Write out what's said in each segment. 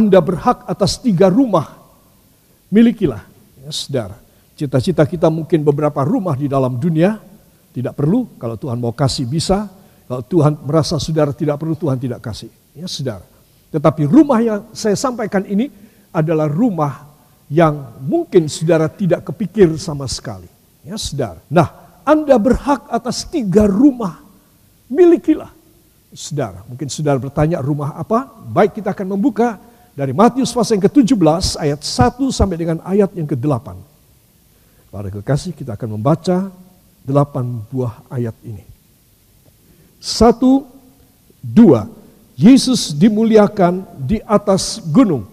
Anda berhak atas tiga rumah. Milikilah, ya, saudara. Cita-cita kita mungkin beberapa rumah di dalam dunia, tidak perlu. Kalau Tuhan mau kasih bisa. Kalau Tuhan merasa saudara tidak perlu, Tuhan tidak kasih. Ya saudara. Tetapi rumah yang saya sampaikan ini adalah rumah yang mungkin saudara tidak kepikir sama sekali. Ya saudara. Nah, Anda berhak atas tiga rumah. Milikilah. Saudara, mungkin saudara bertanya rumah apa? Baik kita akan membuka dari Matius pasal yang ke-17 ayat 1 sampai dengan ayat yang ke-8. Para kekasih kita akan membaca delapan buah ayat ini. Satu, dua, Yesus dimuliakan di atas gunung.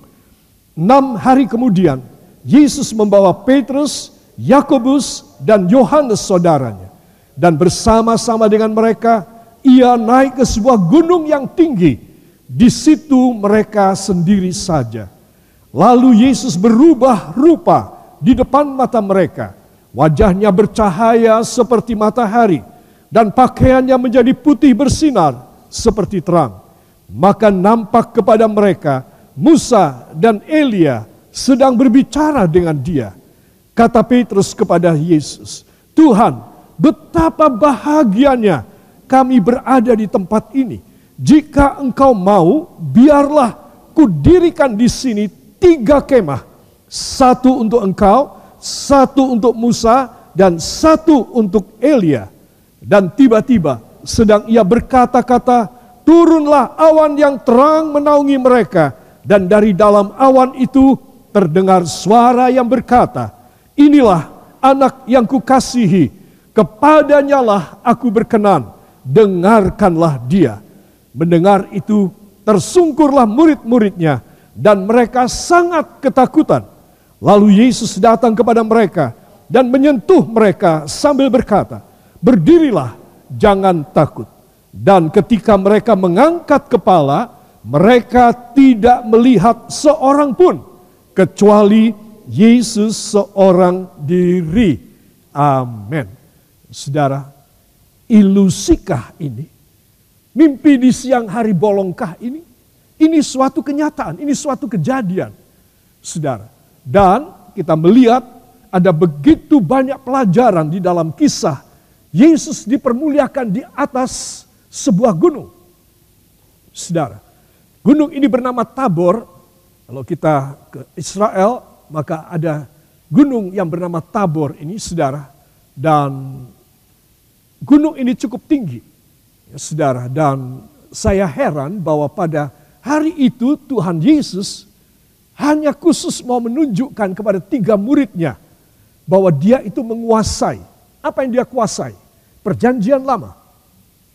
Enam hari kemudian, Yesus membawa Petrus, Yakobus, dan Yohanes saudaranya. Dan bersama-sama dengan mereka, ia naik ke sebuah gunung yang tinggi. Di situ mereka sendiri saja. Lalu Yesus berubah rupa di depan mata mereka. Wajahnya bercahaya seperti matahari dan pakaiannya menjadi putih bersinar seperti terang. Maka nampak kepada mereka Musa dan Elia sedang berbicara dengan dia. Kata Petrus kepada Yesus, Tuhan, betapa bahagianya kami berada di tempat ini. Jika engkau mau, biarlah kudirikan di sini tiga kemah. Satu untuk engkau, satu untuk Musa, dan satu untuk Elia. Dan tiba-tiba sedang ia berkata-kata, turunlah awan yang terang menaungi mereka dan dari dalam awan itu terdengar suara yang berkata, Inilah anak yang kukasihi, kepadanya lah aku berkenan, dengarkanlah dia. Mendengar itu tersungkurlah murid-muridnya dan mereka sangat ketakutan. Lalu Yesus datang kepada mereka dan menyentuh mereka sambil berkata, Berdirilah, jangan takut. Dan ketika mereka mengangkat kepala, mereka tidak melihat seorang pun kecuali Yesus seorang diri. Amin. Saudara, ilusikah ini? Mimpi di siang hari bolongkah ini? Ini suatu kenyataan, ini suatu kejadian. Saudara, dan kita melihat ada begitu banyak pelajaran di dalam kisah Yesus dipermuliakan di atas sebuah gunung. Saudara, Gunung ini bernama Tabor. Kalau kita ke Israel, maka ada gunung yang bernama Tabor ini, saudara. Dan gunung ini cukup tinggi, saudara. Dan saya heran bahwa pada hari itu Tuhan Yesus hanya khusus mau menunjukkan kepada tiga muridnya bahwa dia itu menguasai. Apa yang dia kuasai? Perjanjian lama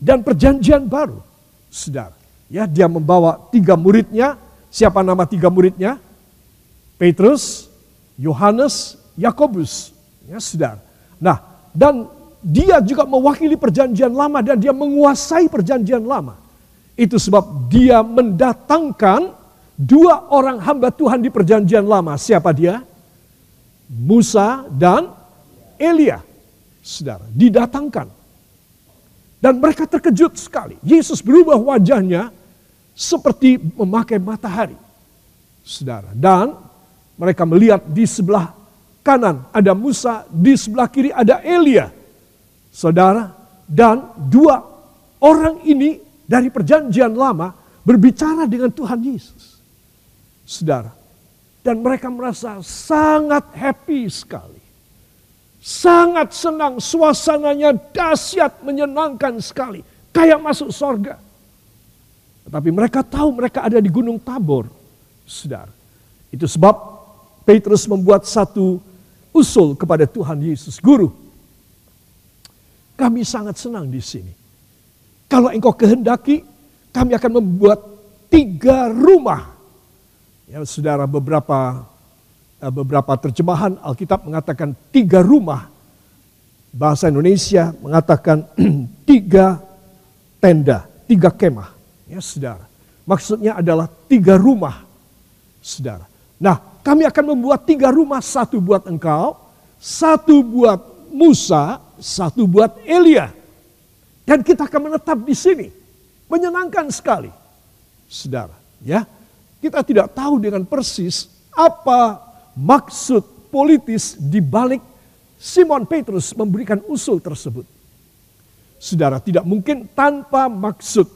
dan perjanjian baru, saudara. Ya, dia membawa tiga muridnya. Siapa nama tiga muridnya? Petrus, Yohanes, Yakobus. Ya, saudara. Nah, dan dia juga mewakili perjanjian lama dan dia menguasai perjanjian lama. Itu sebab dia mendatangkan dua orang hamba Tuhan di perjanjian lama. Siapa dia? Musa dan Elia. Saudara, didatangkan. Dan mereka terkejut sekali. Yesus berubah wajahnya seperti memakai matahari. Saudara, dan mereka melihat di sebelah kanan ada Musa, di sebelah kiri ada Elia. Saudara, dan dua orang ini dari perjanjian lama berbicara dengan Tuhan Yesus. Saudara, dan mereka merasa sangat happy sekali. Sangat senang, suasananya dahsyat, menyenangkan sekali. Kayak masuk sorga. Tetapi mereka tahu mereka ada di Gunung Tabor. Saudara. Itu sebab Petrus membuat satu usul kepada Tuhan Yesus. Guru, kami sangat senang di sini. Kalau engkau kehendaki, kami akan membuat tiga rumah. Ya, saudara, beberapa eh, beberapa terjemahan Alkitab mengatakan tiga rumah. Bahasa Indonesia mengatakan tiga tenda, tiga kemah. Ya saudara. Maksudnya adalah tiga rumah. Saudara. Nah kami akan membuat tiga rumah. Satu buat engkau. Satu buat Musa. Satu buat Elia. Dan kita akan menetap di sini. Menyenangkan sekali. Saudara. Ya. kita tidak tahu dengan persis apa maksud politis di balik Simon Petrus memberikan usul tersebut. Saudara, tidak mungkin tanpa maksud.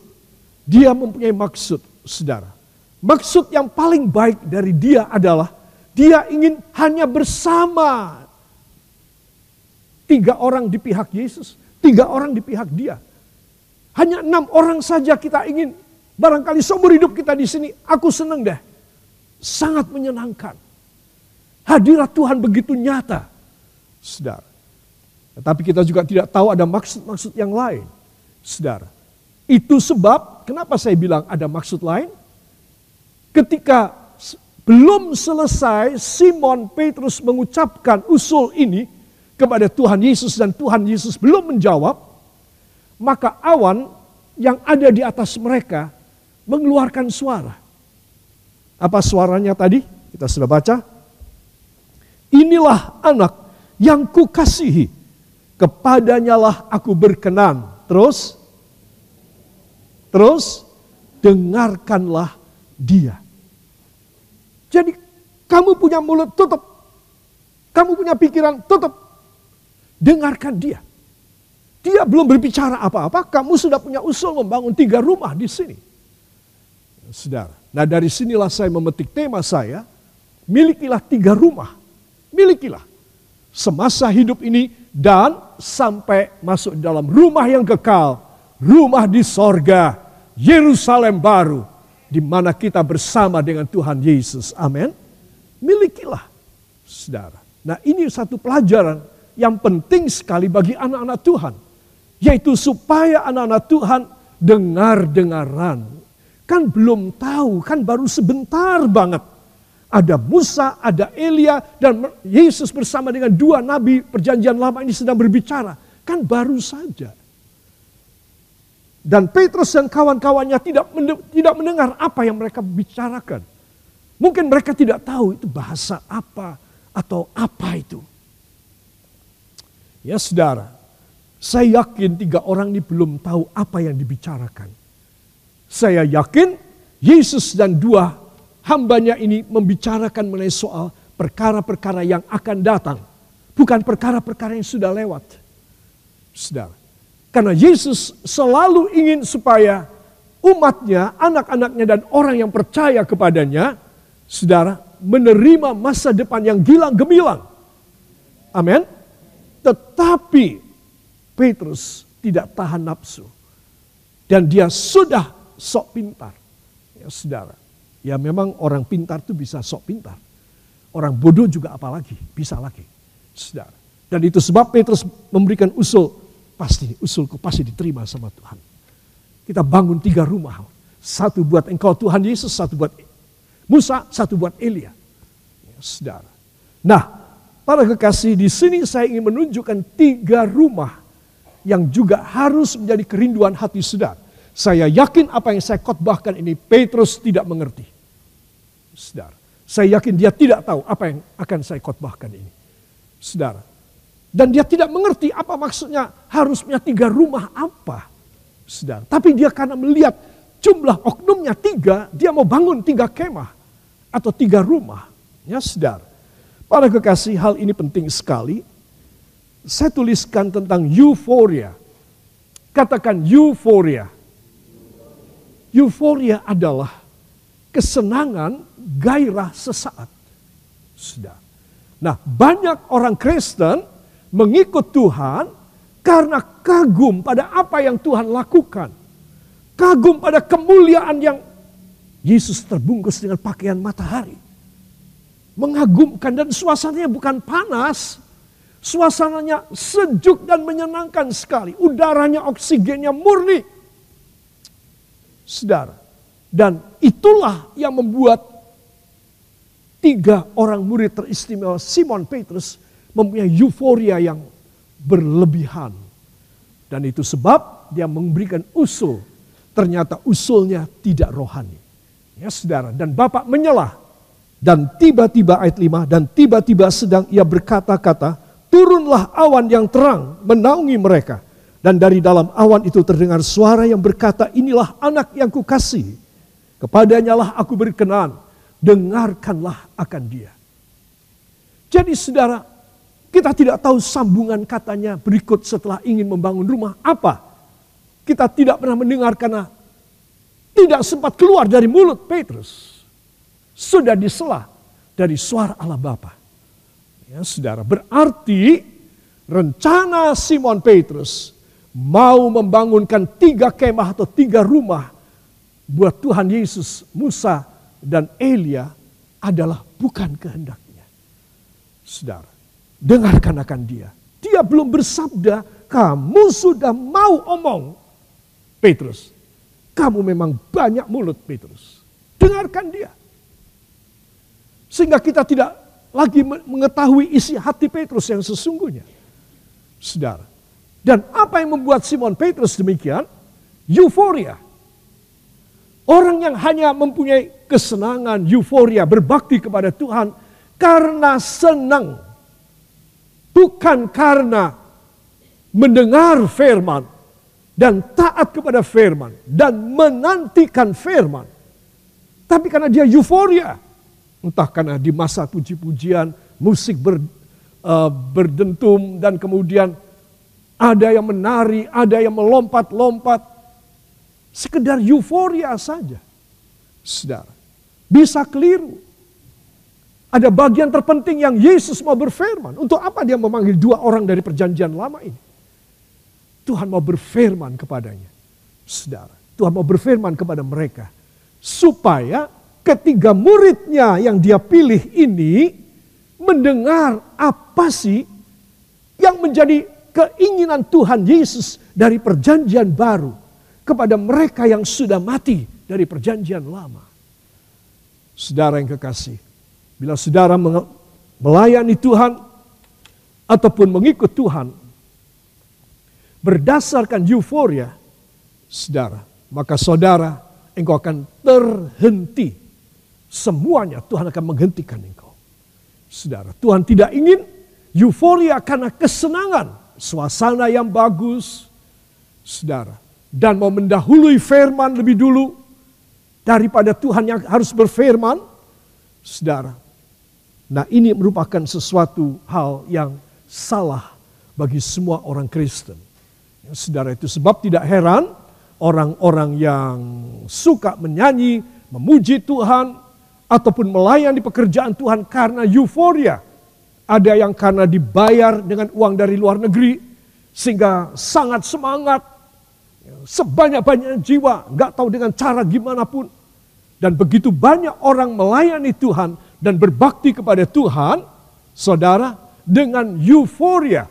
Dia mempunyai maksud, saudara. Maksud yang paling baik dari dia adalah dia ingin hanya bersama tiga orang di pihak Yesus, tiga orang di pihak dia. Hanya enam orang saja kita ingin Barangkali seumur hidup kita di sini, aku senang deh. Sangat menyenangkan. Hadirat Tuhan begitu nyata. Saudara. Tetapi kita juga tidak tahu ada maksud-maksud yang lain. Saudara. Itu sebab, kenapa saya bilang ada maksud lain? Ketika belum selesai Simon Petrus mengucapkan usul ini kepada Tuhan Yesus dan Tuhan Yesus belum menjawab, maka awan yang ada di atas mereka mengeluarkan suara. Apa suaranya tadi? Kita sudah baca. Inilah anak yang kukasihi. Kepadanyalah aku berkenan. Terus, terus dengarkanlah dia. Jadi kamu punya mulut tutup. Kamu punya pikiran tutup. Dengarkan dia. Dia belum berbicara apa-apa, kamu sudah punya usul membangun tiga rumah di sini. Saudara. Nah dari sinilah saya memetik tema saya, milikilah tiga rumah. Milikilah. Semasa hidup ini dan sampai masuk dalam rumah yang kekal. Rumah di sorga, Yerusalem baru. Di mana kita bersama dengan Tuhan Yesus. Amin. Milikilah. Saudara. Nah ini satu pelajaran yang penting sekali bagi anak-anak Tuhan. Yaitu supaya anak-anak Tuhan dengar-dengaran Kan belum tahu, kan baru sebentar banget. Ada Musa, ada Elia, dan Yesus bersama dengan dua nabi perjanjian lama ini sedang berbicara. Kan baru saja. Dan Petrus dan kawan-kawannya tidak tidak mendengar apa yang mereka bicarakan. Mungkin mereka tidak tahu itu bahasa apa atau apa itu. Ya saudara, saya yakin tiga orang ini belum tahu apa yang dibicarakan. Saya yakin Yesus dan dua hambanya ini membicarakan mengenai soal perkara-perkara yang akan datang. Bukan perkara-perkara yang sudah lewat. Saudara. Karena Yesus selalu ingin supaya umatnya, anak-anaknya dan orang yang percaya kepadanya, saudara, menerima masa depan yang gilang gemilang. Amin. Tetapi Petrus tidak tahan nafsu. Dan dia sudah sok pintar. Ya saudara, ya memang orang pintar itu bisa sok pintar. Orang bodoh juga apalagi, bisa lagi. Saudara. Dan itu sebab Petrus memberikan usul, pasti usulku pasti diterima sama Tuhan. Kita bangun tiga rumah. Satu buat engkau Tuhan Yesus, satu buat Musa, satu buat Elia. Ya, saudara. Nah, para kekasih di sini saya ingin menunjukkan tiga rumah yang juga harus menjadi kerinduan hati saudara. Saya yakin apa yang saya khotbahkan ini Petrus tidak mengerti. Saudara, saya yakin dia tidak tahu apa yang akan saya khotbahkan ini. Saudara, dan dia tidak mengerti apa maksudnya harus punya tiga rumah apa. Saudara, tapi dia karena melihat jumlah oknumnya tiga, dia mau bangun tiga kemah atau tiga rumah. Ya saudara, para kekasih hal ini penting sekali. Saya tuliskan tentang euforia. Katakan euforia Euforia adalah kesenangan gairah sesaat. Sudah. Nah, banyak orang Kristen mengikut Tuhan karena kagum pada apa yang Tuhan lakukan. Kagum pada kemuliaan yang Yesus terbungkus dengan pakaian matahari. Mengagumkan dan suasananya bukan panas. Suasananya sejuk dan menyenangkan sekali. Udaranya, oksigennya murni saudara. Dan itulah yang membuat tiga orang murid teristimewa Simon Petrus mempunyai euforia yang berlebihan. Dan itu sebab dia memberikan usul. Ternyata usulnya tidak rohani. Ya saudara, dan Bapak menyelah. Dan tiba-tiba ayat 5, dan tiba-tiba sedang ia berkata-kata, turunlah awan yang terang menaungi mereka. Dan dari dalam awan itu terdengar suara yang berkata, inilah anak yang kukasih. Kepadanya lah aku berkenan, dengarkanlah akan dia. Jadi saudara, kita tidak tahu sambungan katanya berikut setelah ingin membangun rumah apa. Kita tidak pernah mendengar karena tidak sempat keluar dari mulut Petrus. Sudah disela dari suara Allah Bapa. Ya, saudara, berarti rencana Simon Petrus mau membangunkan tiga kemah atau tiga rumah buat Tuhan Yesus, Musa, dan Elia adalah bukan kehendaknya. Saudara, dengarkan akan dia. Dia belum bersabda, kamu sudah mau omong. Petrus, kamu memang banyak mulut Petrus. Dengarkan dia. Sehingga kita tidak lagi mengetahui isi hati Petrus yang sesungguhnya. Saudara. Dan apa yang membuat Simon Petrus demikian? Euforia. Orang yang hanya mempunyai kesenangan, euforia, berbakti kepada Tuhan karena senang. Bukan karena mendengar firman dan taat kepada firman dan menantikan firman. Tapi karena dia euforia. Entah karena di masa puji-pujian, musik ber, uh, berdentum dan kemudian ada yang menari, ada yang melompat-lompat sekedar euforia saja. Saudara, bisa keliru. Ada bagian terpenting yang Yesus mau berfirman. Untuk apa dia memanggil dua orang dari perjanjian lama ini? Tuhan mau berfirman kepadanya. Saudara, Tuhan mau berfirman kepada mereka. Supaya ketiga muridnya yang dia pilih ini mendengar apa sih yang menjadi keinginan Tuhan Yesus dari perjanjian baru kepada mereka yang sudah mati dari perjanjian lama. Saudara yang kekasih, bila saudara melayani Tuhan ataupun mengikut Tuhan berdasarkan euforia, saudara, maka saudara engkau akan terhenti. Semuanya Tuhan akan menghentikan engkau. Saudara, Tuhan tidak ingin euforia karena kesenangan, suasana yang bagus. Saudara, dan mau mendahului firman lebih dulu daripada Tuhan yang harus berfirman, saudara. Nah ini merupakan sesuatu hal yang salah bagi semua orang Kristen. Ya, saudara itu sebab tidak heran orang-orang yang suka menyanyi, memuji Tuhan, ataupun melayani pekerjaan Tuhan karena euforia. Ada yang karena dibayar dengan uang dari luar negeri, sehingga sangat semangat, sebanyak-banyak jiwa, nggak tahu dengan cara gimana pun. Dan begitu banyak orang melayani Tuhan dan berbakti kepada Tuhan, saudara, dengan euforia.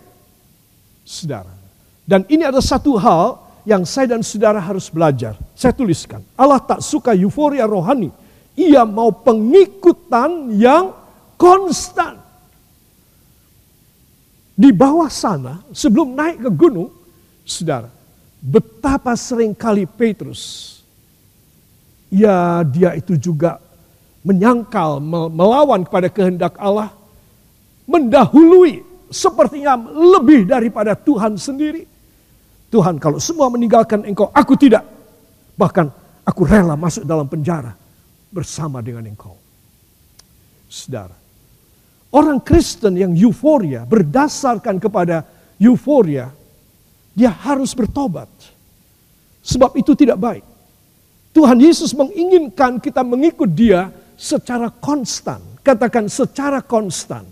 Saudara. Dan ini ada satu hal yang saya dan saudara harus belajar. Saya tuliskan, Allah tak suka euforia rohani. Ia mau pengikutan yang konstan. Di bawah sana, sebelum naik ke gunung, saudara, Betapa sering kali Petrus, ya dia itu juga menyangkal, melawan kepada kehendak Allah, mendahului sepertinya lebih daripada Tuhan sendiri. Tuhan kalau semua meninggalkan engkau, aku tidak. Bahkan aku rela masuk dalam penjara bersama dengan engkau. Saudara, orang Kristen yang euforia berdasarkan kepada euforia dia harus bertobat. Sebab itu tidak baik. Tuhan Yesus menginginkan kita mengikut dia secara konstan. Katakan secara konstan.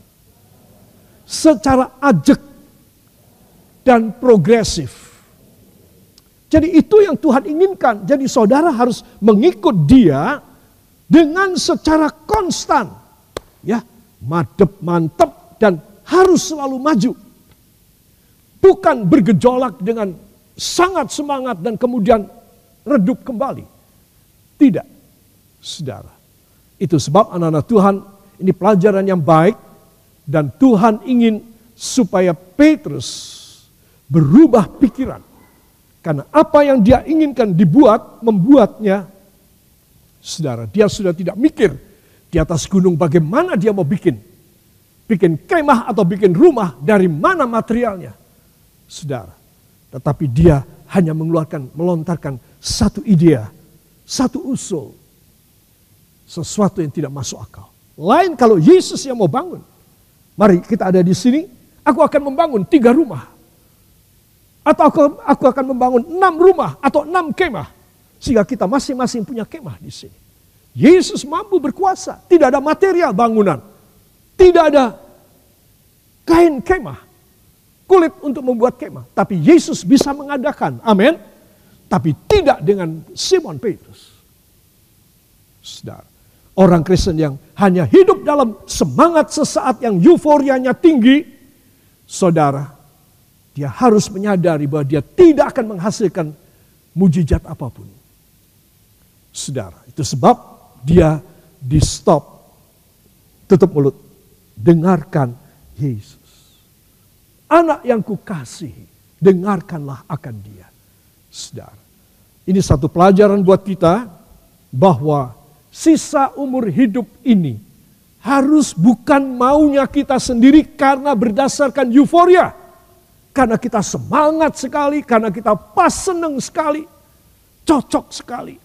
Secara ajak dan progresif. Jadi itu yang Tuhan inginkan. Jadi saudara harus mengikut dia dengan secara konstan. Ya, madep mantep dan harus selalu maju bukan bergejolak dengan sangat semangat dan kemudian redup kembali. Tidak, saudara. Itu sebab anak-anak Tuhan ini pelajaran yang baik dan Tuhan ingin supaya Petrus berubah pikiran. Karena apa yang dia inginkan dibuat, membuatnya, saudara, dia sudah tidak mikir di atas gunung bagaimana dia mau bikin. Bikin kemah atau bikin rumah, dari mana materialnya saudara. Tetapi dia hanya mengeluarkan, melontarkan satu ide, satu usul. Sesuatu yang tidak masuk akal. Lain kalau Yesus yang mau bangun. Mari kita ada di sini, aku akan membangun tiga rumah. Atau aku, aku akan membangun enam rumah atau enam kemah. Sehingga kita masing-masing punya kemah di sini. Yesus mampu berkuasa. Tidak ada material bangunan. Tidak ada kain kemah. Kulit untuk membuat kemah. Tapi Yesus bisa mengadakan. Amin. Tapi tidak dengan Simon Petrus. Saudara. Orang Kristen yang hanya hidup dalam semangat sesaat yang euforianya tinggi. Saudara. Dia harus menyadari bahwa dia tidak akan menghasilkan mujizat apa pun. Saudara. Itu sebab dia di stop. Tutup mulut. Dengarkan Yesus. Anak yang kukasihi, dengarkanlah akan dia. Saudara. Ini satu pelajaran buat kita bahwa sisa umur hidup ini harus bukan maunya kita sendiri karena berdasarkan euforia. Karena kita semangat sekali, karena kita pas seneng sekali, cocok sekali.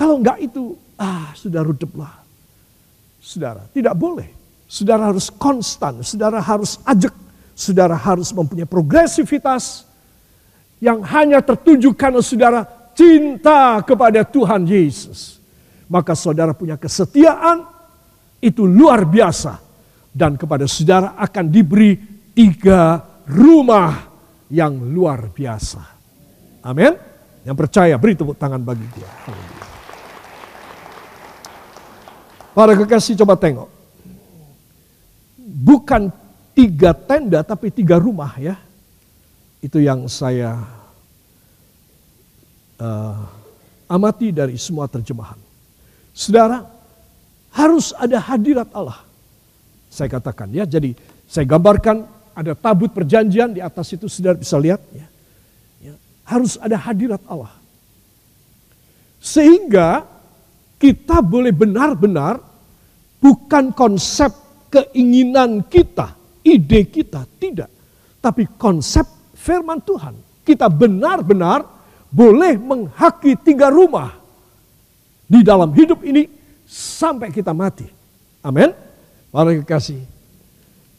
Kalau enggak itu, ah sudah rudeplah. Saudara, tidak boleh. Saudara harus konstan, saudara harus ajak, saudara harus mempunyai progresivitas, yang hanya tertuju karena saudara cinta kepada Tuhan Yesus. Maka saudara punya kesetiaan itu luar biasa. Dan kepada saudara akan diberi tiga rumah yang luar biasa. Amin. Yang percaya beri tepuk tangan bagi dia. Para kekasih coba tengok. Bukan tiga tenda tapi tiga rumah ya. Itu yang saya uh, amati dari semua terjemahan. Saudara, harus ada hadirat Allah. Saya katakan ya, jadi saya gambarkan ada tabut perjanjian di atas itu saudara bisa lihat ya. ya harus ada hadirat Allah. Sehingga kita boleh benar-benar bukan konsep keinginan kita, ide kita, tidak. Tapi konsep firman Tuhan. Kita benar-benar boleh menghaki tiga rumah di dalam hidup ini sampai kita mati. Amin. Mari kekasih.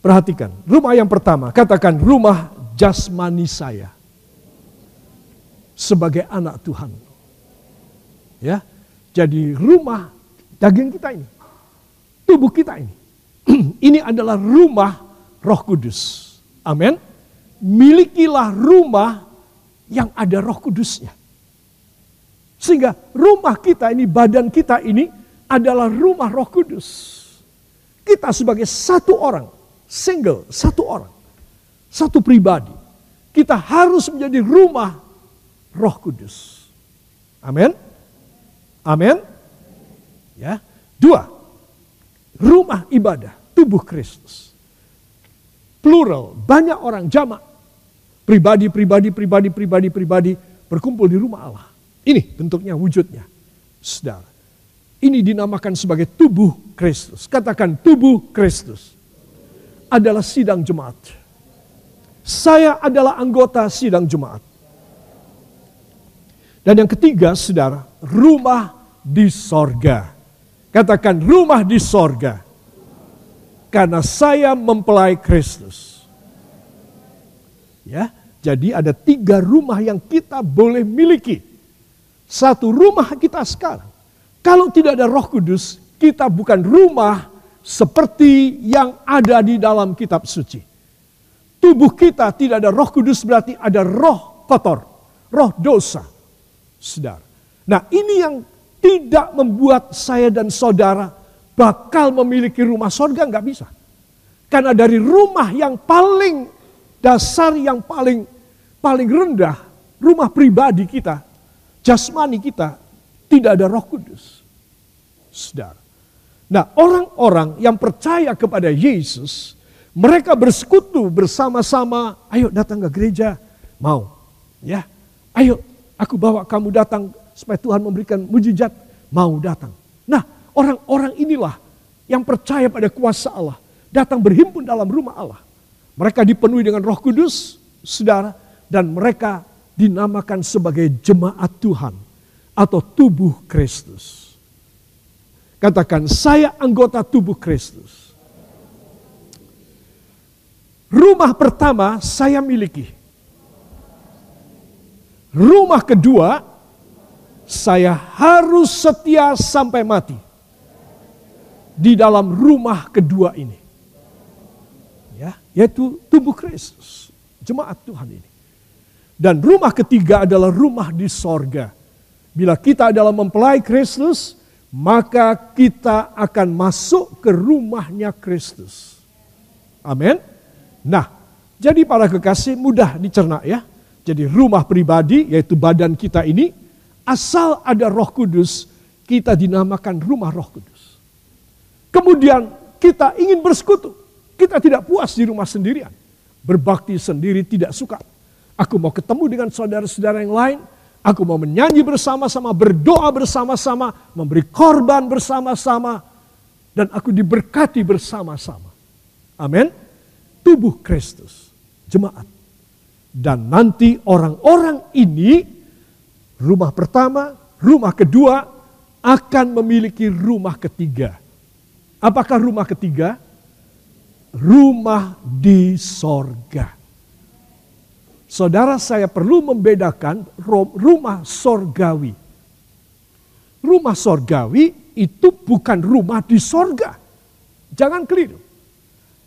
Perhatikan, rumah yang pertama, katakan rumah jasmani saya. Sebagai anak Tuhan. Ya. Jadi rumah daging kita ini. Tubuh kita ini. ini adalah rumah Roh Kudus. Amin milikilah rumah yang ada roh kudusnya. Sehingga rumah kita ini, badan kita ini adalah rumah roh kudus. Kita sebagai satu orang, single, satu orang, satu pribadi. Kita harus menjadi rumah roh kudus. Amin. Amin. Ya. Dua, rumah ibadah, tubuh Kristus. Plural, banyak orang jamak pribadi, pribadi, pribadi, pribadi, pribadi berkumpul di rumah Allah. Ini bentuknya, wujudnya. Saudara, ini dinamakan sebagai tubuh Kristus. Katakan tubuh Kristus adalah sidang jemaat. Saya adalah anggota sidang jemaat. Dan yang ketiga, saudara, rumah di sorga. Katakan rumah di sorga. Karena saya mempelai Kristus. Ya, jadi ada tiga rumah yang kita boleh miliki. Satu rumah kita sekarang. Kalau tidak ada Roh Kudus, kita bukan rumah seperti yang ada di dalam kitab suci. Tubuh kita tidak ada Roh Kudus berarti ada roh kotor, roh dosa. Saudara. Nah, ini yang tidak membuat saya dan saudara bakal memiliki rumah sorga nggak bisa. Karena dari rumah yang paling dasar yang paling paling rendah, rumah pribadi kita, jasmani kita, tidak ada roh kudus. Saudara. Nah orang-orang yang percaya kepada Yesus, mereka bersekutu bersama-sama, ayo datang ke gereja, mau. ya Ayo aku bawa kamu datang supaya Tuhan memberikan mujizat, mau datang. Nah orang-orang inilah yang percaya pada kuasa Allah, datang berhimpun dalam rumah Allah. Mereka dipenuhi dengan roh kudus, saudara, dan mereka dinamakan sebagai jemaat Tuhan atau tubuh Kristus. Katakan, saya anggota tubuh Kristus. Rumah pertama saya miliki. Rumah kedua, saya harus setia sampai mati. Di dalam rumah kedua ini. Ya, yaitu tubuh Kristus. Jemaat Tuhan ini. Dan rumah ketiga adalah rumah di sorga. Bila kita adalah mempelai Kristus, maka kita akan masuk ke rumahnya Kristus. Amin. Nah, jadi para kekasih mudah dicerna ya. Jadi rumah pribadi yaitu badan kita ini asal ada Roh Kudus kita dinamakan rumah Roh Kudus. Kemudian kita ingin bersekutu. Kita tidak puas di rumah sendirian. Berbakti sendiri tidak suka. Aku mau ketemu dengan saudara-saudara yang lain Aku mau menyanyi bersama-sama, berdoa bersama-sama, memberi korban bersama-sama, dan aku diberkati bersama-sama. Amin. Tubuh Kristus, jemaat. Dan nanti orang-orang ini, rumah pertama, rumah kedua, akan memiliki rumah ketiga. Apakah rumah ketiga? Rumah di sorga. Saudara saya perlu membedakan rumah sorgawi. Rumah sorgawi itu bukan rumah di sorga. Jangan keliru.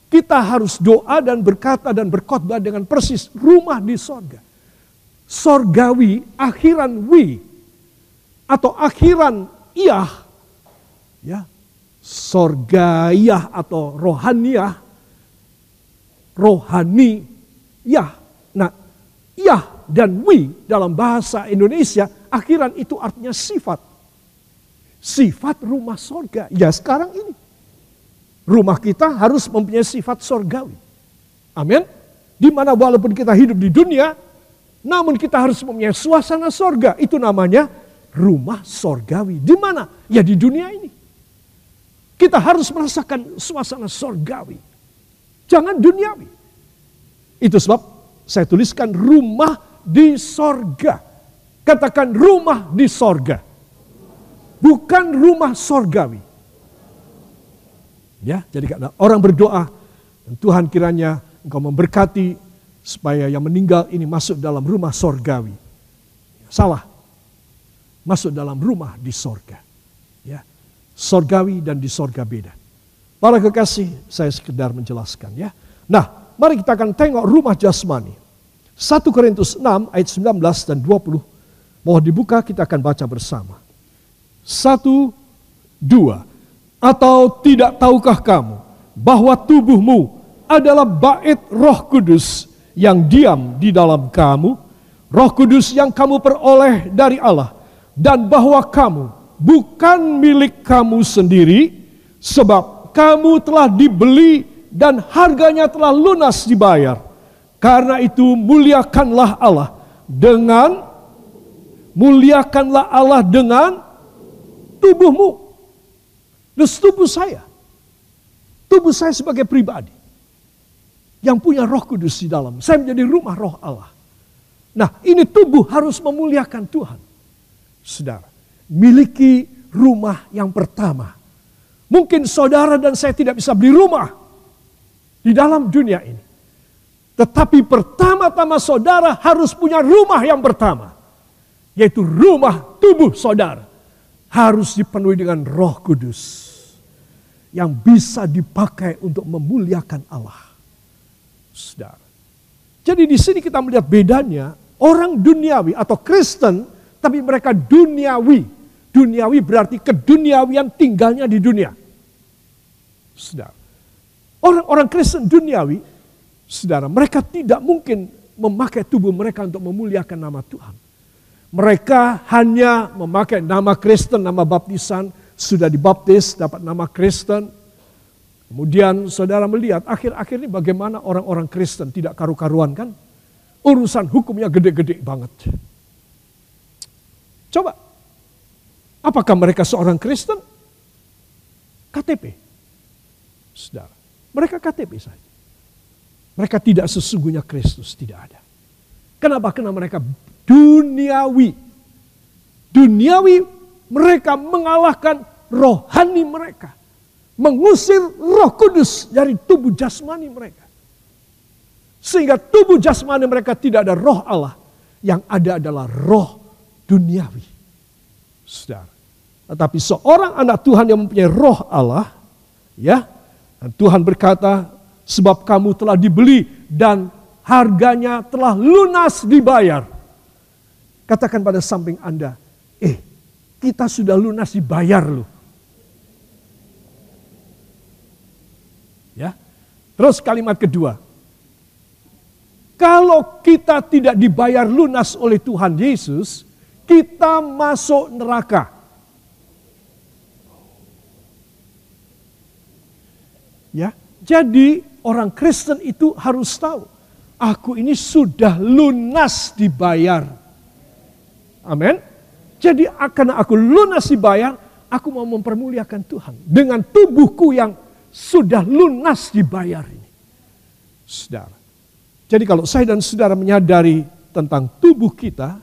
Kita harus doa dan berkata dan berkhotbah dengan persis rumah di sorga. Sorgawi akhiran wi atau akhiran iyah ya sorgayah atau rohaniah rohani ya nah Yah dan wi dalam bahasa Indonesia akhiran itu artinya sifat. Sifat rumah sorga. Ya sekarang ini. Rumah kita harus mempunyai sifat sorgawi. Amin. Di mana walaupun kita hidup di dunia, namun kita harus mempunyai suasana sorga. Itu namanya rumah sorgawi. Di mana? Ya di dunia ini. Kita harus merasakan suasana sorgawi. Jangan duniawi. Itu sebab saya tuliskan rumah di sorga. Katakan rumah di sorga. Bukan rumah sorgawi. Ya, jadi karena orang berdoa, Tuhan kiranya engkau memberkati supaya yang meninggal ini masuk dalam rumah sorgawi. Salah. Masuk dalam rumah di sorga. Ya. Sorgawi dan di sorga beda. Para kekasih, saya sekedar menjelaskan ya. Nah, Mari kita akan tengok rumah jasmani. 1 Korintus 6 ayat 19 dan 20. Mohon dibuka kita akan baca bersama. 1, 2. Atau tidak tahukah kamu bahwa tubuhmu adalah bait roh kudus yang diam di dalam kamu. Roh kudus yang kamu peroleh dari Allah. Dan bahwa kamu bukan milik kamu sendiri. Sebab kamu telah dibeli dan harganya telah lunas dibayar. Karena itu muliakanlah Allah dengan muliakanlah Allah dengan tubuhmu. Dan tubuh saya. Tubuh saya sebagai pribadi. Yang punya roh kudus di dalam. Saya menjadi rumah roh Allah. Nah ini tubuh harus memuliakan Tuhan. Saudara, miliki rumah yang pertama. Mungkin saudara dan saya tidak bisa beli rumah di dalam dunia ini. Tetapi pertama-tama saudara harus punya rumah yang pertama. Yaitu rumah tubuh saudara. Harus dipenuhi dengan roh kudus. Yang bisa dipakai untuk memuliakan Allah. Saudara. Jadi di sini kita melihat bedanya orang duniawi atau Kristen tapi mereka duniawi. Duniawi berarti keduniawian tinggalnya di dunia. Saudara. Orang-orang Kristen duniawi, saudara, mereka tidak mungkin memakai tubuh mereka untuk memuliakan nama Tuhan. Mereka hanya memakai nama Kristen, nama baptisan, sudah dibaptis, dapat nama Kristen. Kemudian saudara melihat akhir-akhir ini bagaimana orang-orang Kristen tidak karu-karuan kan? Urusan hukumnya gede-gede banget. Coba, apakah mereka seorang Kristen? KTP. Saudara. Mereka KTP saja. Mereka tidak sesungguhnya Kristus, tidak ada. Kenapa? Karena mereka duniawi. Duniawi mereka mengalahkan rohani mereka. Mengusir roh kudus dari tubuh jasmani mereka. Sehingga tubuh jasmani mereka tidak ada roh Allah. Yang ada adalah roh duniawi. Saudara. Tetapi seorang anak Tuhan yang mempunyai roh Allah. Ya. Dan Tuhan berkata, sebab kamu telah dibeli dan harganya telah lunas dibayar. Katakan pada samping Anda, eh kita sudah lunas dibayar loh. Ya. Terus kalimat kedua. Kalau kita tidak dibayar lunas oleh Tuhan Yesus, kita masuk neraka. Ya. Jadi orang Kristen itu harus tahu, aku ini sudah lunas dibayar. Amin. Jadi akan aku lunas dibayar, aku mau mempermuliakan Tuhan dengan tubuhku yang sudah lunas dibayar ini. Saudara. Jadi kalau saya dan saudara menyadari tentang tubuh kita,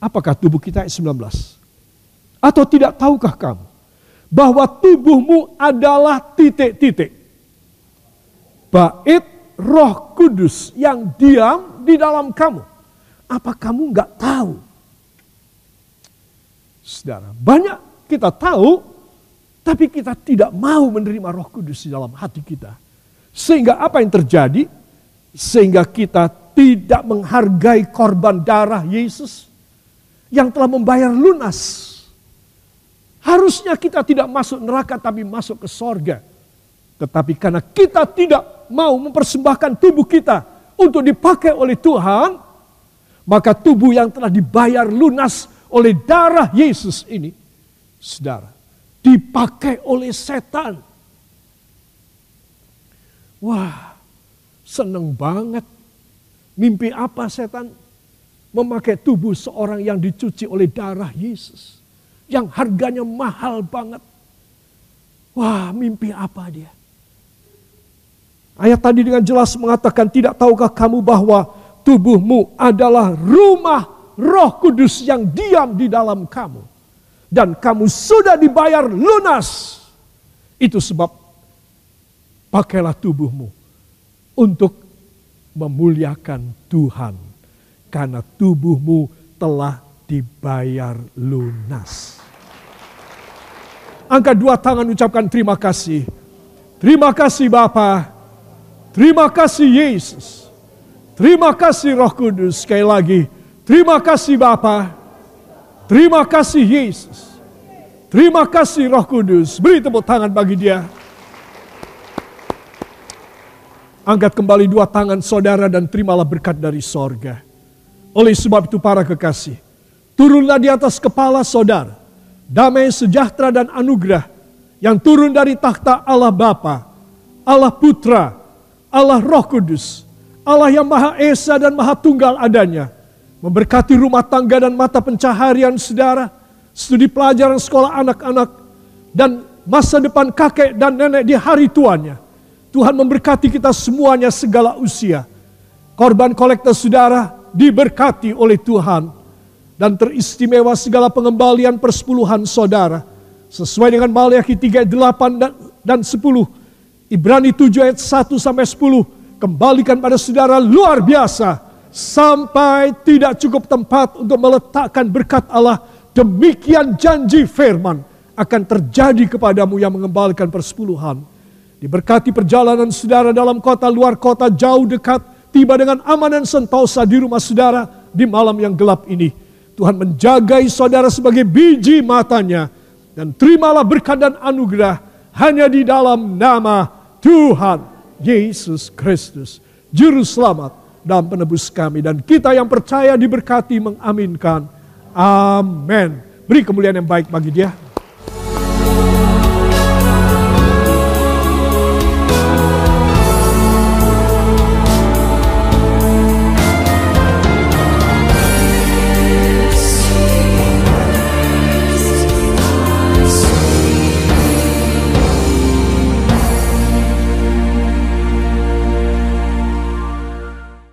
apakah tubuh kita ayat 19? Atau tidak tahukah kamu bahwa tubuhmu adalah titik-titik. Bait roh kudus yang diam di dalam kamu. Apa kamu nggak tahu? Saudara, banyak kita tahu tapi kita tidak mau menerima roh kudus di dalam hati kita. Sehingga apa yang terjadi? Sehingga kita tidak menghargai korban darah Yesus yang telah membayar lunas. Harusnya kita tidak masuk neraka tapi masuk ke sorga. Tetapi karena kita tidak mau mempersembahkan tubuh kita untuk dipakai oleh Tuhan, maka tubuh yang telah dibayar lunas oleh darah Yesus ini, saudara, dipakai oleh setan. Wah, seneng banget. Mimpi apa setan? Memakai tubuh seorang yang dicuci oleh darah Yesus. Yang harganya mahal banget. Wah, mimpi apa dia? Ayat tadi dengan jelas mengatakan, tidak tahukah kamu bahwa tubuhmu adalah rumah roh kudus yang diam di dalam kamu dan kamu sudah dibayar lunas. Itu sebab pakailah tubuhmu untuk memuliakan Tuhan. Karena tubuhmu telah dibayar lunas. Angkat dua tangan ucapkan terima kasih. Terima kasih Bapa. Terima kasih Yesus. Terima kasih Roh Kudus. Sekali lagi, terima kasih Bapak. Terima kasih Yesus. Terima kasih Roh Kudus. Beri tepuk tangan bagi dia. Angkat kembali dua tangan saudara dan terimalah berkat dari sorga. Oleh sebab itu para kekasih, turunlah di atas kepala saudara, damai sejahtera dan anugerah yang turun dari takhta Allah Bapa, Allah Putra, Allah Roh Kudus, Allah yang Maha Esa dan Maha Tunggal adanya, memberkati rumah tangga dan mata pencaharian saudara, studi pelajaran sekolah anak-anak, dan masa depan kakek dan nenek di hari tuanya. Tuhan memberkati kita semuanya segala usia. Korban kolektor saudara diberkati oleh Tuhan. Dan teristimewa segala pengembalian persepuluhan saudara. Sesuai dengan Maliaki 3 8 dan, dan 10. Ibrani 7 ayat 1 sampai 10. Kembalikan pada saudara luar biasa sampai tidak cukup tempat untuk meletakkan berkat Allah, demikian janji firman akan terjadi kepadamu yang mengembalikan persepuluhan. Diberkati perjalanan saudara dalam kota, luar kota, jauh dekat, tiba dengan aman dan sentosa di rumah saudara di malam yang gelap ini. Tuhan menjagai saudara sebagai biji matanya. Dan terimalah berkat dan anugerah hanya di dalam nama Tuhan Yesus Kristus. Juru selamat dan penebus kami. Dan kita yang percaya diberkati mengaminkan. Amin. Beri kemuliaan yang baik bagi dia.